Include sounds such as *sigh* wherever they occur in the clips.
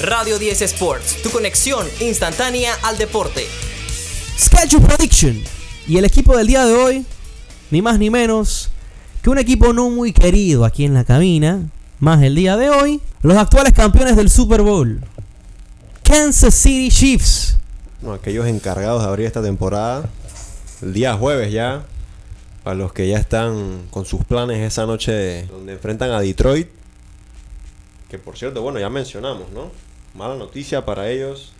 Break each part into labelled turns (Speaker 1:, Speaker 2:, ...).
Speaker 1: Radio 10 Sports, tu conexión instantánea al deporte.
Speaker 2: Schedule Prediction. Y el equipo del día de hoy, ni más ni menos que un equipo no muy querido aquí en la cabina, más el día de hoy, los actuales campeones del Super Bowl, Kansas City Chiefs.
Speaker 3: No, aquellos encargados de abrir esta temporada, el día jueves ya, para los que ya están con sus planes esa noche donde enfrentan a Detroit, que por cierto, bueno, ya mencionamos, ¿no? Mala noticia para ellos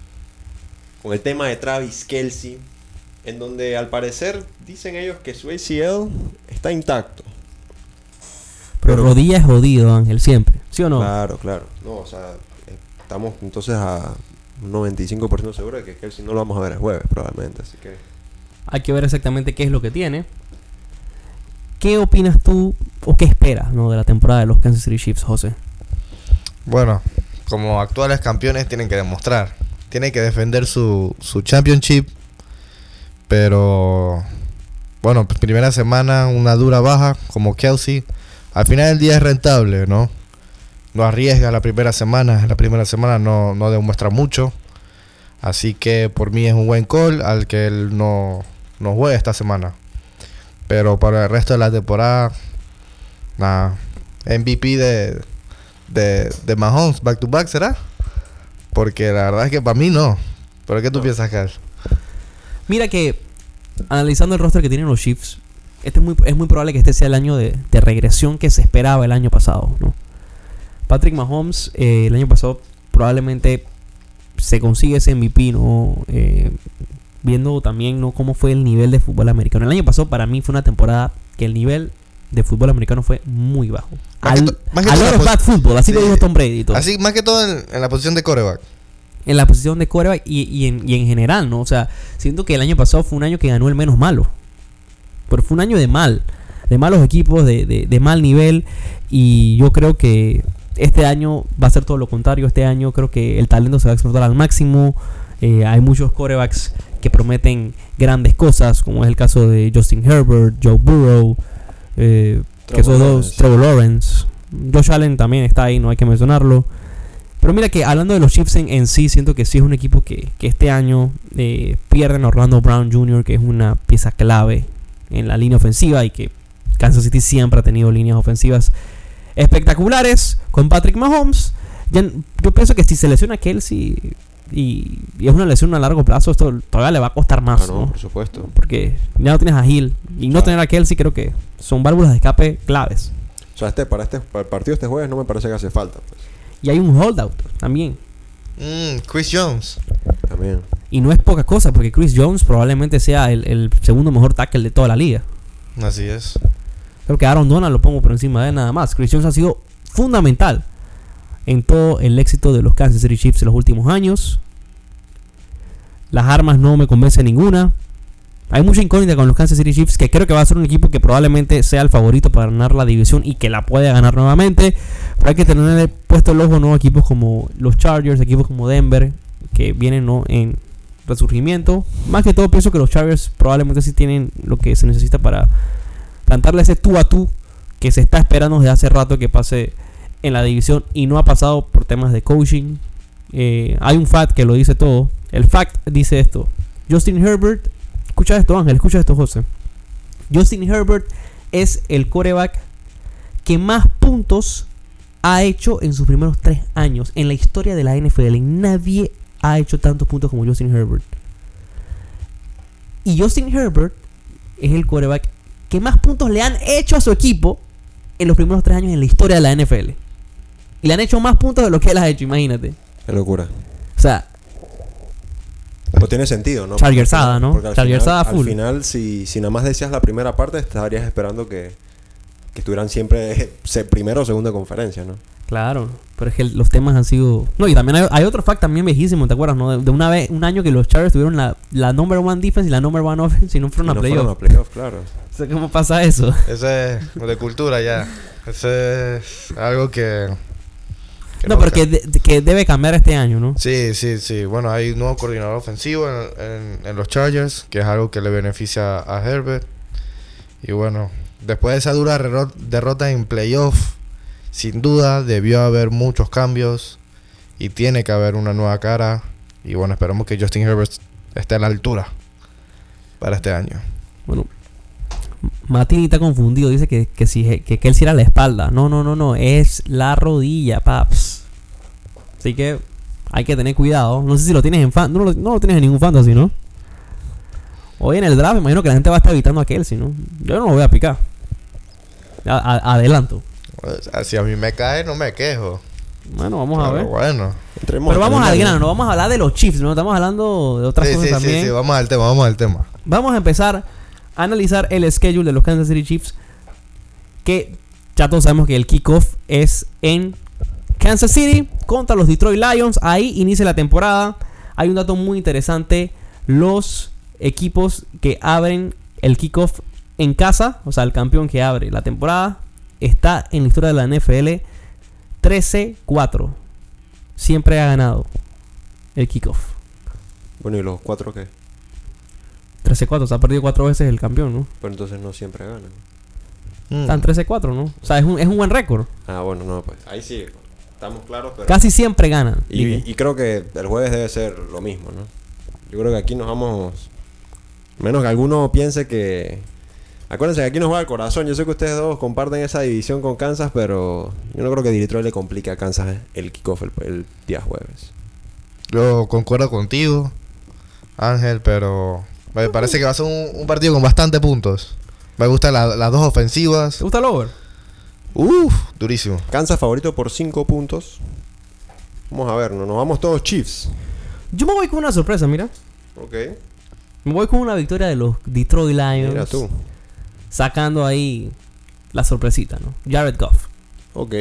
Speaker 3: con el tema de Travis Kelsey, en donde al parecer dicen ellos que su ACL está intacto.
Speaker 2: Pero, rodilla es jodido, Ángel, siempre. ¿Sí o no?
Speaker 3: Claro, claro. No, o sea, estamos entonces a un 95% seguro de que Kelsey no lo vamos a ver el jueves, probablemente. Así que.
Speaker 2: Hay que ver exactamente qué es lo que tiene. ¿Qué opinas tú o qué esperas ¿no? de la temporada de los Kansas City Chiefs, José?
Speaker 4: Bueno, como actuales campeones tienen que demostrar. Tienen que defender su, su championship. Pero, bueno, primera semana, una dura baja como Kelsey. Al final del día es rentable, ¿no? No arriesga la primera semana. La primera semana no, no demuestra mucho. Así que por mí es un buen call al que él no, no juegue esta semana. Pero para el resto de la temporada, nada. MVP de, de, de Mahomes, back to back, ¿será? Porque la verdad es que para mí no. ¿Pero qué tú piensas, Carl?
Speaker 2: Mira que, analizando el roster que tienen los Chiefs, este es, muy, es muy probable que este sea el año de, de regresión que se esperaba el año pasado, ¿no? Patrick Mahomes, eh, el año pasado, probablemente se consigue ese MVP, ¿no? Eh, viendo también, ¿no? Cómo fue el nivel de fútbol americano. El año pasado, para mí, fue una temporada que el nivel de fútbol americano fue muy bajo.
Speaker 4: Más
Speaker 2: Al, a lot bad football, así lo dijo Tom Brady y todo.
Speaker 4: Así, más que todo en, en la posición de coreback.
Speaker 2: en la posición de quarterback y, y en, y en general, ¿no? O sea, siento que el año pasado fue un año que ganó el menos malo. Pero fue un año de mal, de malos equipos, de, de- de mal nivel. Y yo creo que este año va a ser todo lo contrario. Este año creo que el talento se va a explotar al máximo. Eh, hay muchos quarterbacks que prometen grandes cosas, como es el caso de Justin Herbert, Joe Burrow, eh, que esos dos. Trevor Lawrence. Josh Allen también está ahí, no hay que mencionarlo. Pero mira que hablando de los Chiefs en, en sí, siento que sí es un equipo que, que este año eh, pierden a Orlando Brown Jr., que es una pieza clave en la línea ofensiva y que Kansas City siempre ha tenido líneas ofensivas espectaculares con Patrick Mahomes. Ya yo pienso que si se lesiona Kelsey y, y es una lesión a largo plazo, esto todavía le va a costar más.
Speaker 3: Ah, no,
Speaker 2: ¿no?
Speaker 3: por supuesto.
Speaker 2: Porque ya no tienes a Hill y no
Speaker 3: Claro.
Speaker 2: tener a Kelsey creo que son válvulas de escape claves.
Speaker 3: O sea, este, para, este, para el partido este jueves no me parece que hace falta. Pues.
Speaker 2: Y hay un holdout también.
Speaker 4: Mm, Chris Jones.
Speaker 3: También.
Speaker 2: Y no es poca cosa, porque Chris Jones probablemente sea el, el segundo mejor tackle de toda la liga.
Speaker 4: Así es.
Speaker 2: Creo que Aaron Donald lo pongo por encima de él nada más. Chris Jones ha sido fundamental en todo el éxito de los Kansas City Chiefs en los últimos años. Las armas no me convence ninguna. Hay mucha incógnita con los Kansas City Chiefs, que creo que va a ser un equipo que probablemente sea el favorito para ganar la división y que la pueda ganar nuevamente. Pero hay que tener puesto el ojo ¿no? equipos como los Chargers, equipos como Denver, que vienen ¿no? en resurgimiento. Más que todo pienso que los Chargers probablemente sí tienen lo que se necesita para plantarle ese tú a tú que se está esperando desde hace rato que pase en la división y no ha pasado por temas de coaching. Eh, hay un fact que lo dice todo. El fact dice esto. Justin Herbert, escucha esto Ángel, escucha esto José. Justin Herbert es el coreback que más puntos ha hecho en sus primeros tres años en la historia de la NFL. Nadie ha hecho tantos puntos como Justin Herbert. Y Justin Herbert es el coreback que más puntos le han hecho a su equipo en los primeros tres años en la historia de la NFL. Y le han hecho más puntos de lo que él ha hecho, imagínate.
Speaker 3: Qué locura.
Speaker 2: O sea,
Speaker 3: No tiene sentido, ¿no?
Speaker 2: Chargersada, ¿no?
Speaker 3: Porque al
Speaker 2: Chargersada
Speaker 3: final,
Speaker 2: full.
Speaker 3: Al final, si, si nada más decías la primera parte, estarías esperando que, que estuvieran siempre *laughs* se- primero o segunda conferencia, ¿no?
Speaker 2: claro. Pero es que los temas han sido... No, y también hay, hay otro fact también viejísimo, ¿te acuerdas? No? De, de una vez, un año que los Chargers tuvieron la, la number one defense y la number one offense y no fueron
Speaker 3: Y
Speaker 2: a
Speaker 3: no
Speaker 2: playoff.
Speaker 3: fueron a playoff, claro. *laughs*
Speaker 2: O sea, ¿Cómo pasa eso?
Speaker 4: Ese es de cultura ya. Ese es algo que. Que
Speaker 2: no, pero que, de- que debe cambiar este año, ¿no?
Speaker 4: Sí, sí, sí. Bueno, hay un nuevo coordinador ofensivo en, en- en los Chargers, que es algo que le beneficia a Herbert. Y bueno, después de esa dura derrota en playoff, sin duda debió haber muchos cambios. y tiene que haber una nueva cara. Y bueno, esperamos que Justin Herbert esté a la altura para este año.
Speaker 2: Bueno, Matini está confundido. Dice que, que si que, que él sí era la espalda. No, no, no, no. Es la rodilla, paps. Así que hay que tener cuidado. No sé si lo tienes en fan. No lo, no lo tienes en ningún fantasy, ¿no? Hoy en el draft, imagino que la gente va a estar evitando a Kelsey, ¿no? Yo no lo voy a picar. A- a- adelanto.
Speaker 4: O sea, Si a mí me cae, no me quejo.
Speaker 2: Bueno, vamos a
Speaker 4: Pero
Speaker 2: ver.
Speaker 4: bueno.
Speaker 3: Entremos
Speaker 2: Pero vamos al grano, no vamos a hablar de los Chiefs, no estamos hablando de otras
Speaker 4: Sí,
Speaker 2: cosas
Speaker 4: sí, sí,
Speaker 2: también.
Speaker 4: sí, vamos al tema, vamos al tema.
Speaker 2: Vamos a empezar analizar el schedule de los Kansas City Chiefs. Que ya todos sabemos que el kickoff es en Kansas City contra los Detroit Lions. Ahí inicia la temporada. Hay un dato muy interesante. Los equipos que abren el kickoff en casa, o sea, el campeón que abre la temporada, está en la historia de la NFL 13-4. Siempre ha ganado el kickoff.
Speaker 3: Bueno, ¿y los cuatro qué?
Speaker 2: 13-4, se ha perdido cuatro veces el campeón, ¿no?
Speaker 3: Pero entonces no siempre ganan.
Speaker 4: Mm.
Speaker 2: Están 13-4, ¿no? O sea, es un, es un buen récord.
Speaker 3: Ah, bueno, no, pues ahí sí. Estamos claros, pero...
Speaker 2: Casi siempre ganan.
Speaker 3: Y, y creo que el jueves debe ser lo mismo, ¿no? Yo creo que aquí nos vamos... Menos que alguno piense que... Acuérdense que aquí nos va el corazón. Yo sé que ustedes dos comparten esa división con Kansas, pero yo no creo que Detroit le complique a Kansas el kickoff el, el día jueves.
Speaker 4: Yo concuerdo contigo, Ángel, pero me parece que va a ser un, un partido con bastante puntos. Me gustan la- las dos ofensivas.
Speaker 2: ¿Te gusta el over?
Speaker 4: Uf, durísimo.
Speaker 3: Kansas favorito por 5 puntos. Vamos a ver, ¿no? nos vamos todos Chiefs.
Speaker 2: Yo me voy con una sorpresa, mira.
Speaker 3: Ok.
Speaker 2: Me voy con una victoria de los Detroit Lions.
Speaker 3: Mira tú.
Speaker 2: Sacando ahí la sorpresita, ¿no? Jared Goff.
Speaker 3: Ok.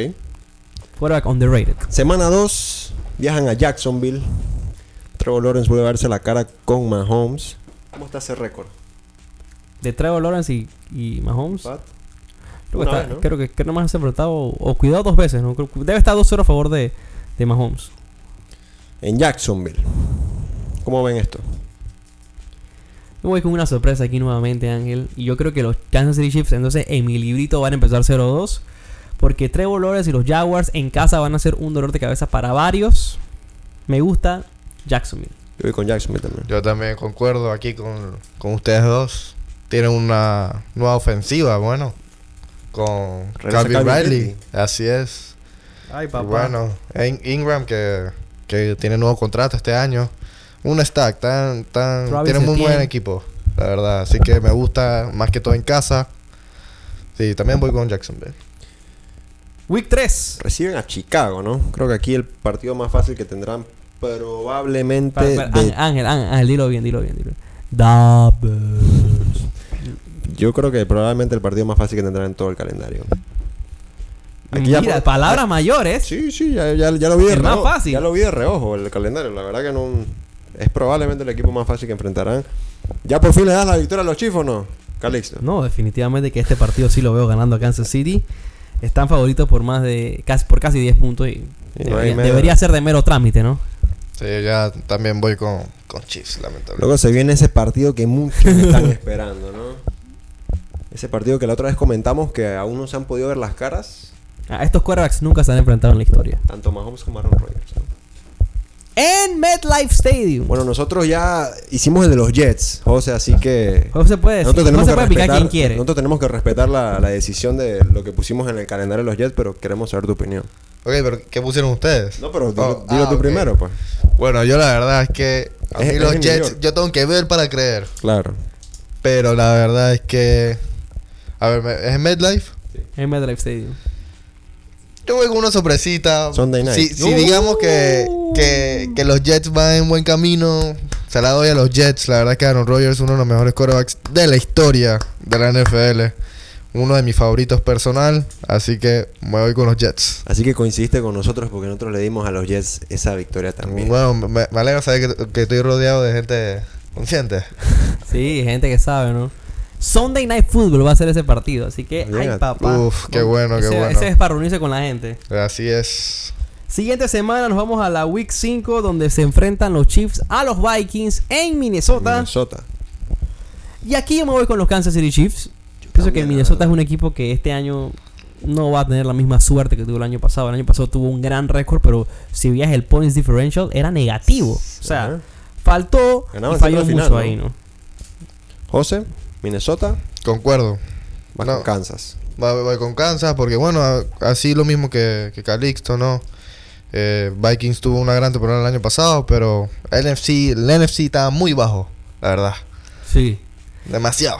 Speaker 2: Quarterback underrated.
Speaker 3: Semana 2. Viajan a Jacksonville. Trevor Lawrence vuelve a verse la cara con Mahomes. ¿Cómo está ese récord?
Speaker 2: De Trevor Lawrence y, y Mahomes.
Speaker 3: Pat?
Speaker 2: Creo que, está-
Speaker 3: vez, ¿no?
Speaker 2: creo que, que nomás se ha enfrentado o cuidado dos veces, ¿no? Debe estar 2-0 a favor de, de Mahomes.
Speaker 3: En Jacksonville. ¿Cómo ven esto?
Speaker 2: Me voy con una sorpresa aquí nuevamente, Ángel. Y yo creo que los Kansas City Chiefs, entonces, en mi librito van a empezar 0-2. Porque Trevor Lawrence y los Jaguars en casa van a ser un dolor de cabeza para varios. Me gusta Jacksonville.
Speaker 3: Yo voy con Jacksonville también.
Speaker 4: Yo también concuerdo aquí con, con ustedes dos. Tienen una nueva ofensiva, bueno. Con Calvin
Speaker 3: Calvin
Speaker 4: Riley. Así es.
Speaker 2: Ay,
Speaker 4: Y bueno, In- Ingram que, que tiene nuevo contrato este año. Un stack, tan, tan,
Speaker 2: Travis
Speaker 4: tiene muy buen equipo, la verdad. Así que me gusta más que todo en casa. Sí, también voy con Jacksonville.
Speaker 2: Week 3.
Speaker 3: Reciben a Chicago, ¿no? Creo que aquí el partido más fácil que tendrán probablemente...
Speaker 2: Ángel, Ángel, dilo bien, dilo bien, dilo bien.
Speaker 3: Yo creo que probablemente el partido más fácil que tendrán en todo el calendario. Aquí ya
Speaker 2: Mira,
Speaker 3: por-
Speaker 2: palabras mayores.
Speaker 3: Sí, sí, ya, ya, ya lo vi de
Speaker 2: El más
Speaker 3: reojo.
Speaker 2: fácil.
Speaker 3: Ya lo vi de reojo el calendario. La verdad que no... Es probablemente el equipo más fácil que enfrentarán. ¿Ya por fin le das la victoria a los Chiefs o no? Calixto.
Speaker 2: No, definitivamente que este partido sí lo veo ganando a Kansas City. Están favoritos por más de casi por casi 10 puntos y
Speaker 3: no
Speaker 2: debería ser de mero trámite, ¿no?
Speaker 4: Sí, ya también voy con, con Chiefs, lamentablemente.
Speaker 3: Luego se viene ese partido que muchos están *laughs* esperando, ¿no? Ese partido que la otra vez comentamos que aún no se han podido ver las caras.
Speaker 2: A estos quarterbacks nunca se han enfrentado en la historia.
Speaker 3: Tanto Mahomes como Aaron Rodgers. ¿no?
Speaker 2: En MetLife Stadium.
Speaker 3: Bueno, nosotros ya hicimos el de los Jets, José, así que...
Speaker 2: no se puede decir,
Speaker 3: Nosotros
Speaker 2: no
Speaker 3: tenemos,
Speaker 2: se
Speaker 3: que
Speaker 2: puede picar
Speaker 3: respetar,
Speaker 2: quien quiere.
Speaker 3: nosotros tenemos que respetar la, la decisión de lo que pusimos en el calendario de los Jets, pero queremos saber tu opinión.
Speaker 4: Ok, pero ¿qué pusieron ustedes?
Speaker 3: No, pero dilo,
Speaker 4: Oh,
Speaker 3: dilo
Speaker 4: ah,
Speaker 3: tú primero, pues.
Speaker 4: Bueno, yo la verdad es que a
Speaker 3: Es-
Speaker 4: mí
Speaker 3: es
Speaker 4: los Jets, yo tengo que ver para creer.
Speaker 3: Claro.
Speaker 4: Pero la verdad es que. A ver, ¿es en MedLife?
Speaker 2: En MetLife Stadium.
Speaker 4: Yo voy con una sorpresita.
Speaker 3: Sunday night.
Speaker 4: Si, si digamos que, que, que los Jets van en buen camino, se la doy a los Jets. La verdad es que Aaron Rodgers es uno de los mejores quarterbacks de la historia de la NFL. Uno de mis favoritos personal. Así que me voy con los Jets.
Speaker 3: Así que coincidiste con nosotros porque nosotros le dimos a los Jets esa victoria también.
Speaker 4: Bueno, me, me alegra saber que, que estoy rodeado de gente consciente. *laughs*
Speaker 2: Sí, gente que sabe, ¿no? Sunday Night Football va a ser ese partido, así que,
Speaker 3: Bien,
Speaker 2: ay papá.
Speaker 4: uf, qué bueno, qué
Speaker 2: ese,
Speaker 4: bueno.
Speaker 2: Ese es para reunirse con la gente.
Speaker 4: Así es.
Speaker 2: Siguiente semana nos vamos a la Week 5 donde se enfrentan los Chiefs a los Vikings en Minnesota.
Speaker 3: Minnesota.
Speaker 2: Y aquí yo me voy con los Kansas City Chiefs. Pienso que Minnesota es un equipo que este año no va a tener la misma suerte que tuvo el año pasado. El año pasado tuvo un gran récord, pero si veías el points differential era negativo. O sea,
Speaker 3: Ajá.
Speaker 2: faltó
Speaker 3: Ganaba
Speaker 2: y falló mucho
Speaker 3: final, ¿no?
Speaker 2: ahí, ¿no?
Speaker 3: José, Minnesota,
Speaker 4: Concuerdo.
Speaker 3: vas
Speaker 4: No.
Speaker 3: con Kansas.
Speaker 4: Voy, voy con Kansas porque, bueno, así lo mismo que, que Calixto, ¿no? Eh, Vikings tuvo una gran temporada el año pasado, pero el NFC, el NFC estaba muy bajo, la verdad.
Speaker 2: Sí.
Speaker 4: Demasiado.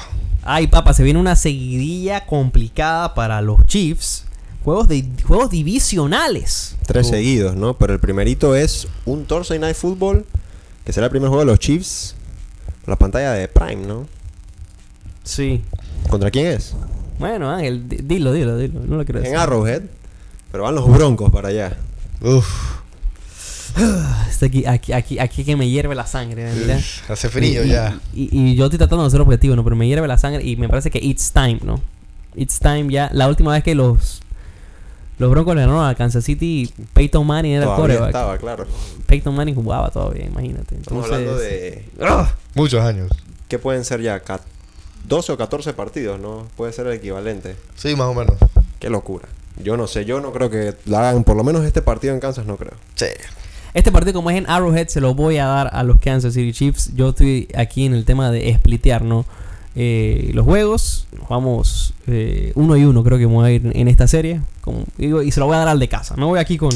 Speaker 2: Ay, papá, se viene una seguidilla complicada para los Chiefs. Juegos, de, juegos divisionales.
Speaker 3: Tres seguidos, ¿no? Pero el primerito es un Thursday Night Football, que será el primer juego de los Chiefs. La pantalla de Prime, ¿no?
Speaker 2: Sí.
Speaker 3: ¿Contra quién es?
Speaker 2: Bueno, Ángel, di- dilo, dilo, dilo. No lo quiero decir.
Speaker 3: En Arrowhead. Pero van los Broncos para allá.
Speaker 4: Uf, *sighs*
Speaker 2: Está aquí, aquí, aquí, aquí que me hierve la sangre, mira.
Speaker 4: hace frío
Speaker 2: Y-
Speaker 4: ya.
Speaker 2: Y, y yo estoy tratando de ser objetivo, ¿no? Pero me hierve la sangre y me parece que it's time, ¿no? It's time ya. La última vez que los los Broncos le ganaron a Kansas City, Peyton Manning era el
Speaker 3: Todavía
Speaker 2: quarterback.
Speaker 3: estaba, claro.
Speaker 2: Peyton Manning jugaba todavía, imagínate.
Speaker 3: Estamos hablando de...
Speaker 4: Muchos años.
Speaker 3: ¿Qué pueden ser ya? Ca- 12 o 14 partidos, ¿no? Puede ser el equivalente.
Speaker 4: Sí, más o menos.
Speaker 3: Qué locura. Yo no sé, yo no creo que la hagan, por lo menos este partido en Kansas no creo.
Speaker 4: Sí.
Speaker 2: Este partido, como es en Arrowhead, se lo voy a dar a los Kansas City Chiefs. Yo estoy aquí en el tema de splitear, ¿no? Eh, los juegos, vamos eh, uno y uno, creo que me voy a ir en esta serie. Como digo, y se lo voy a dar al de casa. Me voy aquí con,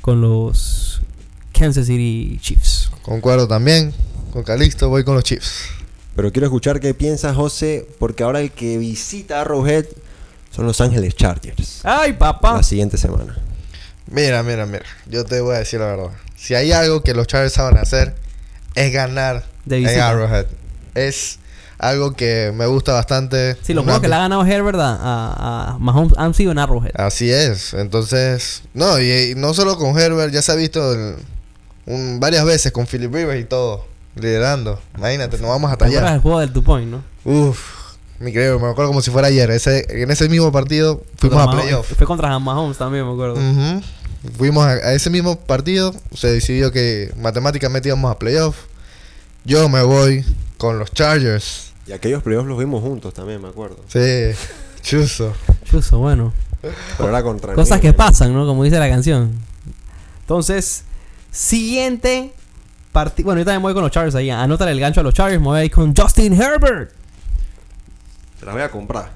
Speaker 2: con los Kansas City Chiefs.
Speaker 4: Concuerdo también. Con Calixto voy con los Chiefs.
Speaker 3: Pero quiero escuchar qué piensa José, porque ahora el que visita Arrowhead son Los Ángeles Chargers.
Speaker 2: ¡Ay, papá!
Speaker 3: La siguiente semana.
Speaker 4: Mira, mira, mira. Yo te voy a decir la verdad. Si hay algo que los Chargers saben hacer, es ganar
Speaker 2: De
Speaker 4: en. Arrowhead. Es algo que me gusta bastante.
Speaker 2: Sí,
Speaker 4: Una-
Speaker 2: juegos que le ha ganado Herbert a, a, a Mahomes han sido en Arrowhead.
Speaker 4: Así es. Entonces, no, y, y no solo con Herbert, ya se ha visto el- un- varias veces con Philip Rivers y todo, liderando. Imagínate, nos vamos hasta
Speaker 2: ¿Te acuerdas
Speaker 4: allá.
Speaker 2: del juego del Two Point, no?
Speaker 4: Uf, increíble, me acuerdo como si fuera ayer. Ese, en ese mismo partido fuimos
Speaker 2: Contra
Speaker 4: a
Speaker 2: Mahomes-
Speaker 4: playoff.
Speaker 2: Fue contra Mahomes también, me acuerdo.
Speaker 4: Ujú. Fuimos a, a ese mismo partido, se decidió que matemáticamente íbamos a playoff. Yo me voy con los Chargers.
Speaker 3: Y aquellos playoffs los vimos juntos también, me acuerdo.
Speaker 4: Sí, chuzo.
Speaker 2: Chuzo, bueno.
Speaker 3: Pero era contra
Speaker 2: Cosas
Speaker 3: mí.
Speaker 2: que pasan, ¿no? Como dice la canción. Entonces, siguiente partido. Bueno, yo también voy con los Chargers ahí. Anótale el gancho a los Chargers. Me voy a ir con Justin Herbert.
Speaker 3: Te las voy a comprar.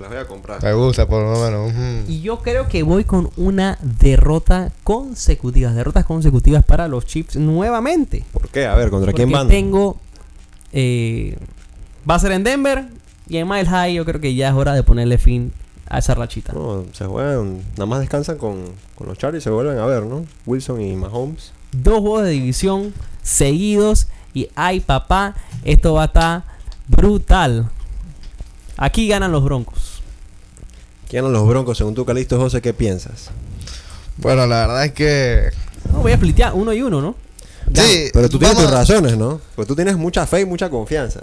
Speaker 3: Las voy a comprar.
Speaker 4: Me gusta por lo menos.
Speaker 2: Y yo creo que voy con una derrota consecutiva. Derrotas consecutivas para los Chiefs nuevamente.
Speaker 3: ¿Por qué? A ver, ¿contra quién van?
Speaker 2: tengo. eh, va a ser en Denver. Y en Mile High, yo creo que ya es hora de ponerle fin a esa rachita.
Speaker 3: No, se juegan, nada más descansan con, con los Chargers y se vuelven a ver, ¿no? Wilson y Mahomes.
Speaker 2: Dos juegos de división seguidos. Y ay, papá, esto va a estar brutal. Aquí ganan los Broncos.
Speaker 3: ¿Quién ganan los Broncos según tú, Calixto José? ¿Qué piensas?
Speaker 4: Bueno, la verdad es que.
Speaker 2: No, voy a splitear uno y uno, ¿no?
Speaker 4: Sí,
Speaker 3: Pero tú tienes
Speaker 4: vamos
Speaker 3: tus
Speaker 4: a-
Speaker 3: razones, ¿no? Pues tú tienes mucha fe y mucha confianza.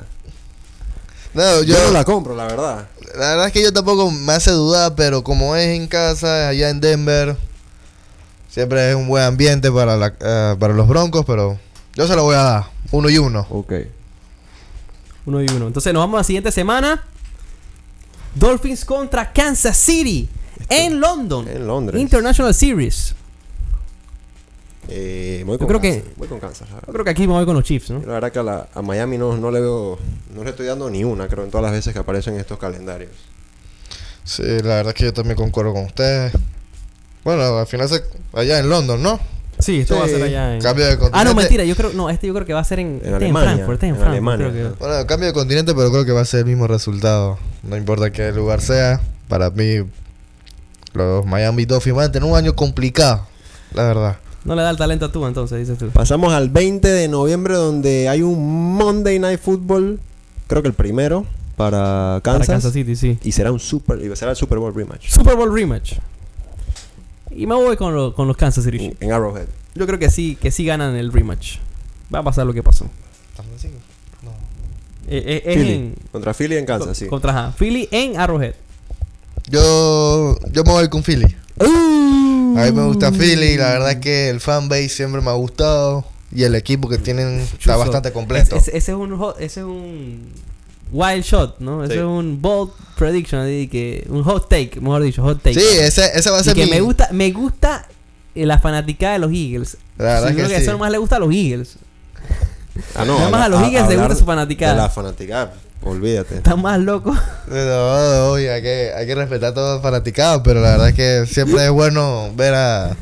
Speaker 4: No,
Speaker 3: Yo,
Speaker 4: yo,
Speaker 3: no la compro, la verdad.
Speaker 4: La verdad es que yo tampoco me hace dudar, pero como es en casa, allá en Denver, siempre es un buen ambiente para, la, eh, para los Broncos, pero yo se lo voy a dar. Uno y uno.
Speaker 3: Ok.
Speaker 2: Uno y uno. Entonces nos vamos a la siguiente semana. Dolphins contra Kansas City. En London.
Speaker 3: En Londres.
Speaker 2: International Series.
Speaker 3: Eh, voy
Speaker 2: Yo
Speaker 3: con
Speaker 2: creo
Speaker 3: Kansas.
Speaker 2: que-
Speaker 3: Voy con Kansas,
Speaker 2: Yo creo que aquí me voy con los Chiefs, ¿no?
Speaker 3: Yo La verdad que a, la- a Miami no, no le veo... No le estoy dando ni una, creo, en todas las veces que aparecen estos calendarios.
Speaker 4: Sí, la verdad es que yo también concuerdo con ustedes. Bueno, al final se, allá en London, ¿no?
Speaker 2: Sí, esto
Speaker 3: Sí.
Speaker 2: va a ser allá en...
Speaker 4: Cambio de
Speaker 2: Ah,
Speaker 4: continente.
Speaker 2: no, mentira. Yo creo... No, este yo creo que va a ser en... este es
Speaker 3: Alemania,
Speaker 2: En Frankfurt. Este es en
Speaker 3: en
Speaker 2: Frankfurt,
Speaker 3: Alemania,
Speaker 2: creo que-
Speaker 4: Bueno, cambio de continente, pero creo que va a ser el mismo resultado. No importa qué lugar sea. Para mí, los Miami Dolphins van a tener un año complicado, la verdad.
Speaker 2: No le da el talento a tú, entonces, dices tú.
Speaker 3: Pasamos al 20 de noviembre donde hay un Monday Night Football. Creo que el primero para Kansas.
Speaker 2: Para Kansas City, sí.
Speaker 3: Y será un super... Y será el Super Bowl rematch.
Speaker 2: Super Bowl rematch. Y me voy con, lo- con los Kansas City
Speaker 3: En,
Speaker 2: Chiefs.
Speaker 3: en Arrowhead.
Speaker 2: Yo creo que sí, que sí ganan el rematch. Va a pasar lo que pasó. Eh, eh, es
Speaker 3: Philly.
Speaker 2: en...
Speaker 3: Contra Philly en Kansas,
Speaker 2: con-
Speaker 3: sí.
Speaker 2: Contra ajá, Philly en Arrowhead.
Speaker 4: Yo, yo me voy con Philly.
Speaker 2: Uh.
Speaker 4: A mí me gusta Philly, la verdad es que el fanbase siempre me ha gustado y el equipo que tienen está bastante completo.
Speaker 2: Es- es- ese es un... Ese es un... wild shot, ¿no? Eso
Speaker 3: Sí.
Speaker 2: es un bold prediction, así que un hot take, mejor dicho, hot take.
Speaker 4: Sí, ese, ese va a
Speaker 2: Y
Speaker 4: ser
Speaker 2: que
Speaker 4: mi...
Speaker 2: me gusta, me gusta eh, la fanaticada de los Eagles.
Speaker 4: La verdad
Speaker 2: Sí,
Speaker 4: que
Speaker 2: creo que
Speaker 4: sí.
Speaker 2: eso más le gusta a los Eagles.
Speaker 3: Ah, no.
Speaker 2: Nada más a los Eagles les
Speaker 3: hablar
Speaker 2: gusta su fanaticada.
Speaker 3: De la fanaticada, olvídate.
Speaker 2: Están más locos.
Speaker 4: No, oye, hay que, hay que respetar a todos los fanaticados, pero la verdad es que siempre es bueno ver a,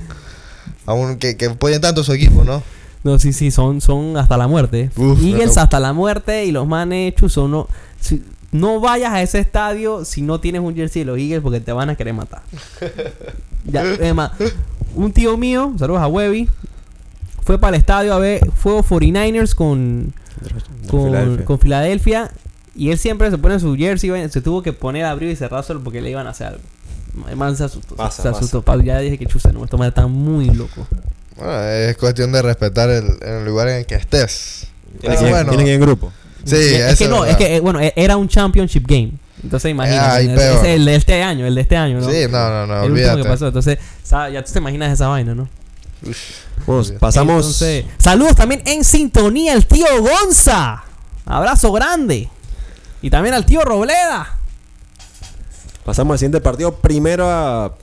Speaker 4: a un que, que apoyen tanto su equipo, ¿no?
Speaker 2: No, sí, sí, son, son hasta la muerte.
Speaker 4: Uf,
Speaker 2: Eagles hasta la muerte y los manes chuzos no. si- no vayas a ese estadio si no tienes un jersey de los Eagles porque te van a querer matar. *laughs* ya, es más, un tío mío, saludos a Webby, fue para el estadio a ver Fuego 49ers con, con,
Speaker 3: Filadelfia.
Speaker 2: con Filadelfia y él siempre se pone su jersey, se tuvo que poner abrigo y cerrárselo porque le iban a hacer algo. El man se asustó.
Speaker 3: Pasa,
Speaker 2: se asustó. Ya dije que chusa, no, estos manes están muy locos.
Speaker 4: Bueno, es cuestión de respetar el, el lugar en el que estés.
Speaker 3: Tiene que
Speaker 4: bueno,
Speaker 3: tiene que ir en grupo.
Speaker 4: sí,
Speaker 2: es que no, es que eh, bueno, e- era un championship game. Entonces imagínate,
Speaker 4: Ay,
Speaker 2: es-
Speaker 4: peor.
Speaker 2: es el de este año, el de este año, ¿no?
Speaker 4: Sí, no, no, no,
Speaker 2: el último
Speaker 4: olvídate.
Speaker 2: que pasó. Entonces, ya tú te imaginas esa vaina, ¿no?
Speaker 3: Vamos, pasamos.
Speaker 2: Entonces, saludos también en sintonía al tío Gonza. Abrazo grande. Y también al tío Robleda.
Speaker 3: Pasamos al siguiente partido. Primero a.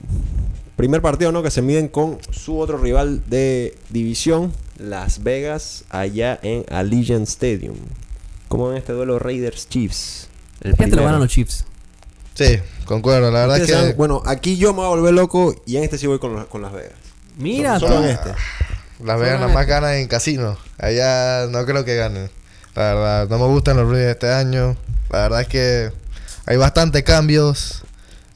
Speaker 3: Primer partido, ¿no? Que se miden con su otro rival de división, Las Vegas, allá en Allegiant Stadium. ¿Cómo ven este duelo Raiders Chiefs? El
Speaker 2: Este lo ganan los Chiefs.
Speaker 4: Sí, concuerdo. La verdad es que
Speaker 3: saben, bueno, aquí yo me voy a volver loco y en este sí voy con, los- con Las Vegas.
Speaker 2: Mira,
Speaker 3: Solo
Speaker 2: tú.
Speaker 3: en este.
Speaker 4: Las Vegas nada más ganan en casino. Allá no creo que ganen. La verdad, no me gustan los Raiders este año. La verdad es que hay bastantes cambios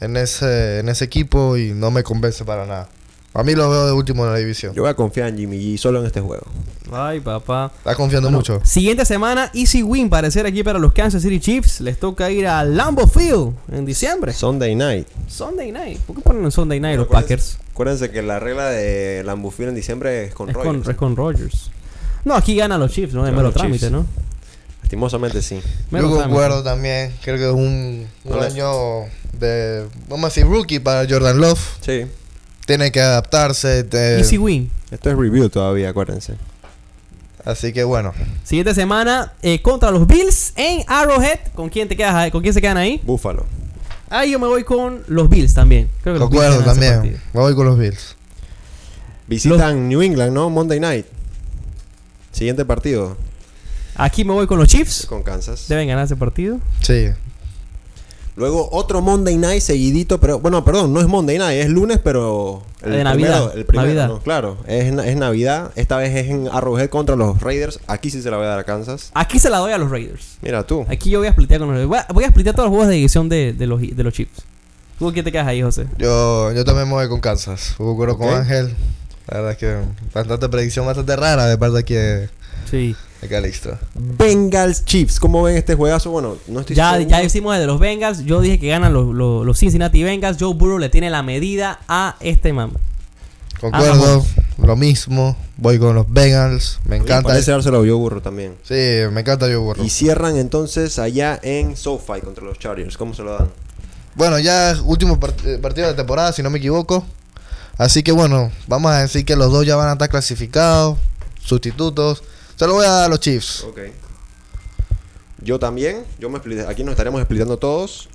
Speaker 4: en ese, en ese equipo y no me convence para nada. A mí lo veo de último en la división.
Speaker 3: Yo voy a confiar en Jimmy G solo en este juego.
Speaker 2: Ay, papá.
Speaker 4: Está confiando
Speaker 2: Bueno,
Speaker 4: mucho.
Speaker 2: Siguiente semana, easy win parecer aquí para los Kansas City Chiefs. Les toca ir a Lambeau Field en diciembre.
Speaker 3: Sunday night.
Speaker 2: Sunday night. ¿Por qué ponen en Sunday night los
Speaker 3: Acuérdense-
Speaker 2: Packers?
Speaker 3: Acuérdense que la regla de Lambeau en diciembre es con
Speaker 2: Es con,
Speaker 3: Rodgers.
Speaker 2: es con Rodgers. No, aquí ganan los Chiefs, ¿no? Es
Speaker 3: Ganan
Speaker 2: mero trámite,
Speaker 3: Chiefs.
Speaker 2: ¿no?
Speaker 3: Lastimosamente sí.
Speaker 2: Mero
Speaker 4: Yo concuerdo también. Creo que es un, un
Speaker 3: No le-
Speaker 4: año de, vamos a decir, rookie para Jordan Love.
Speaker 3: Sí.
Speaker 4: Tiene que adaptarse. te-
Speaker 2: Easy win.
Speaker 3: Esto es review todavía, acuérdense.
Speaker 4: Así que bueno.
Speaker 2: Siguiente semana eh, contra los Bills en Arrowhead. ¿Con quién te quedas ahí? ¿Con quién se quedan ahí?
Speaker 3: Búfalo.
Speaker 2: Ahí yo me voy con los Bills también. Creo que los Bills
Speaker 4: Concuerdo
Speaker 2: ganan ese
Speaker 4: también.
Speaker 2: partido.
Speaker 4: Me voy con los Bills.
Speaker 3: Visitan New England, ¿no? Monday night. Siguiente partido
Speaker 2: Aquí me voy con los Chiefs.
Speaker 3: con Kansas.
Speaker 2: Deben ganar ese partido.
Speaker 4: Sí.
Speaker 3: Luego otro Monday night seguidito, pero bueno, perdón, no es Monday night, es lunes, pero
Speaker 2: De Navidad,
Speaker 3: el primero,
Speaker 2: Navidad.
Speaker 3: no, claro, es, es Navidad. Esta vez es en Arrowhead contra los Raiders. Aquí sí se la voy a dar a Kansas.
Speaker 2: Aquí se la doy a los Raiders.
Speaker 3: Mira tú.
Speaker 2: Aquí yo voy a splitear con los Voy a, voy a splitear todos los juegos de división de, de los, de los Chiefs. ¿Tú quién te quedas ahí, José?
Speaker 4: Yo, yo también me voy con Kansas. Concuerdo
Speaker 3: Ok.
Speaker 4: con Ángel. La verdad es que bastante predicción bastante rara de parte aquí de,
Speaker 2: Sí.
Speaker 4: Calixto.
Speaker 3: Bengals Chiefs. ¿Cómo ven este juegazo? Bueno, no estoy
Speaker 2: Ya,
Speaker 3: seguro.
Speaker 2: ya hicimos el de los Bengals. Yo dije que ganan los, los, los Cincinnati Bengals. Joe Burrow le tiene la medida a este man.
Speaker 4: Concuerdo. Lo mismo. Voy con los Bengals. Me encanta.
Speaker 3: Parece dárselo a Joe Burro también.
Speaker 4: Sí, me encanta yo burro.
Speaker 3: Y cierran entonces allá en SoFi contra los Chargers. ¿Cómo se lo dan?
Speaker 4: Bueno, ya es último part- eh, partido de temporada, si no me equivoco. Así que bueno, vamos a decir que los dos ya van a estar clasificados. Sustitutos. Se lo voy a dar a los Chiefs.
Speaker 3: Ok. Yo también. Yo me aquí nos estaremos explicando todos.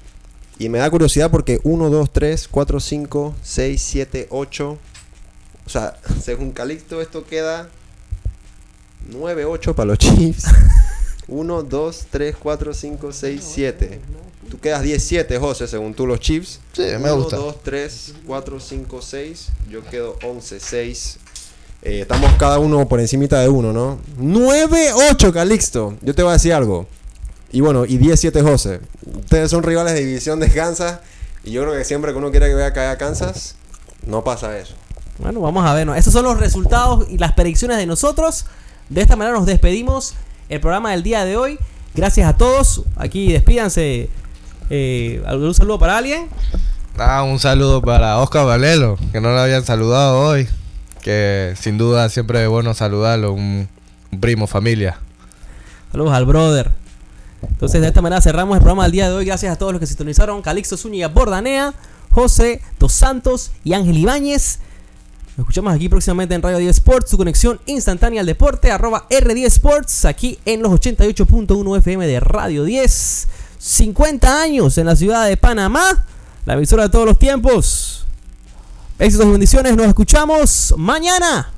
Speaker 3: Y me da curiosidad porque 1, 2, 3, 4, 5, 6, 7, 8. O sea, *laughs* según Calixto, esto queda 9, 8 para los Chiefs. 1, 2, 3, 4, 5, 6, 7. Tú quedas 17, José, según tú los Chiefs.
Speaker 4: Sí, me gusta.
Speaker 3: 1, 2, 3, 4, 5, 6. Yo quedo 11, 6. Eh, estamos cada uno por encimita de uno, ¿no? 9, 8, Calixto. Yo te voy a decir algo. Y bueno, y 10, 7, José. Ustedes son rivales de división de Kansas. Y yo creo que siempre que uno quiere que vea caer a Kansas, no pasa eso.
Speaker 2: Bueno, vamos a ver. ¿no? Esos son los resultados y las predicciones de nosotros. De esta manera nos despedimos el programa del día de hoy. Gracias a todos. Aquí despídanse. Eh, ¿algún saludo para alguien?
Speaker 4: Ah, un saludo para Oscar Valelo, que no lo habían saludado hoy. Que sin duda siempre es bueno saludarlo, un, primo, familia.
Speaker 2: Saludos al brother. Entonces, de esta manera cerramos el programa del día de hoy. Gracias a todos los que sintonizaron. Calixto Zúñiga Bordanea, José Dos Santos y Ángel Ibáñez. Nos escuchamos aquí próximamente en Radio 10 Sports, su conexión instantánea al deporte, arroba R10 Sports, aquí en los 88.1 FM de Radio 10. 50 años en la ciudad de Panamá, la emisora de todos los tiempos. Éxitos y bendiciones, nos escuchamos mañana.